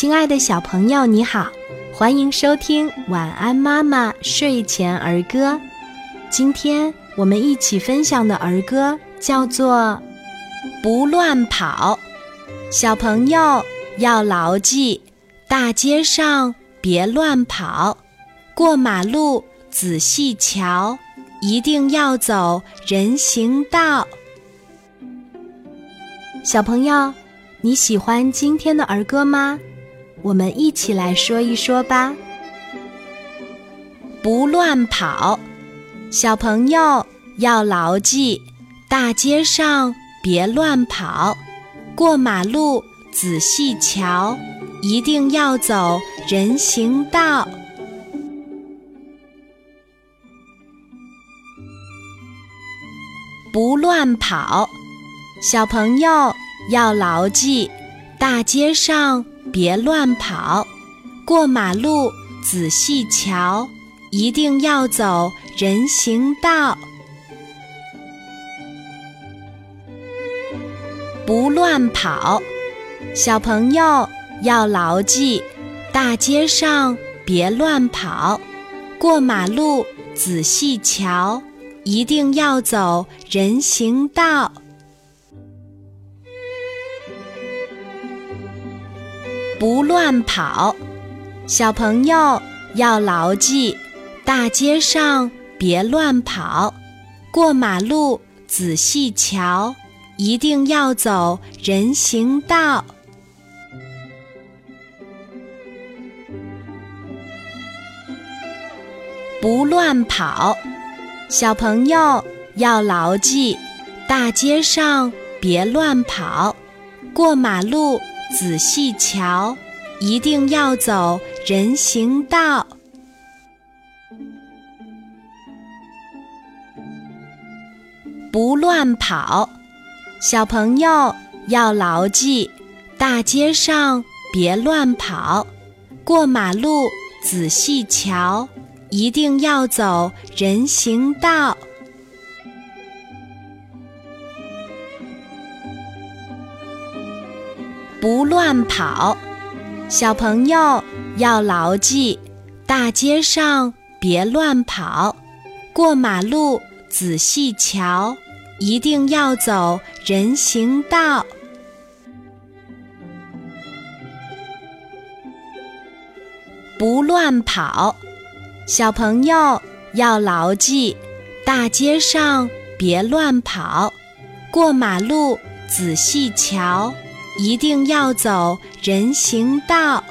亲爱的小朋友，你好，欢迎收听《晚安妈妈睡前儿歌》。今天我们一起分享的儿歌叫做《不乱跑》，小朋友要牢记：大街上别乱跑，过马路仔细瞧，一定要走人行道。小朋友，你喜欢今天的儿歌吗？我们一起来说一说吧。不乱跑，小朋友要牢记：大街上别乱跑，过马路仔细瞧，一定要走人行道。不乱跑，小朋友要牢记：大街上。别乱跑，过马路仔细瞧，一定要走人行道。不乱跑，小朋友要牢记：大街上别乱跑，过马路仔细瞧，一定要走人行道。不乱跑，小朋友要牢记：大街上别乱跑，过马路仔细瞧，一定要走人行道。不乱跑，小朋友要牢记：大街上别乱跑，过马路。仔细瞧，一定要走人行道。不乱跑，小朋友要牢记：大街上别乱跑，过马路仔细瞧，一定要走人行道。不乱跑，小朋友要牢记：大街上别乱跑，过马路仔细瞧，一定要走人行道。不乱跑，小朋友要牢记：大街上别乱跑，过马路仔细瞧。一定要走人行道。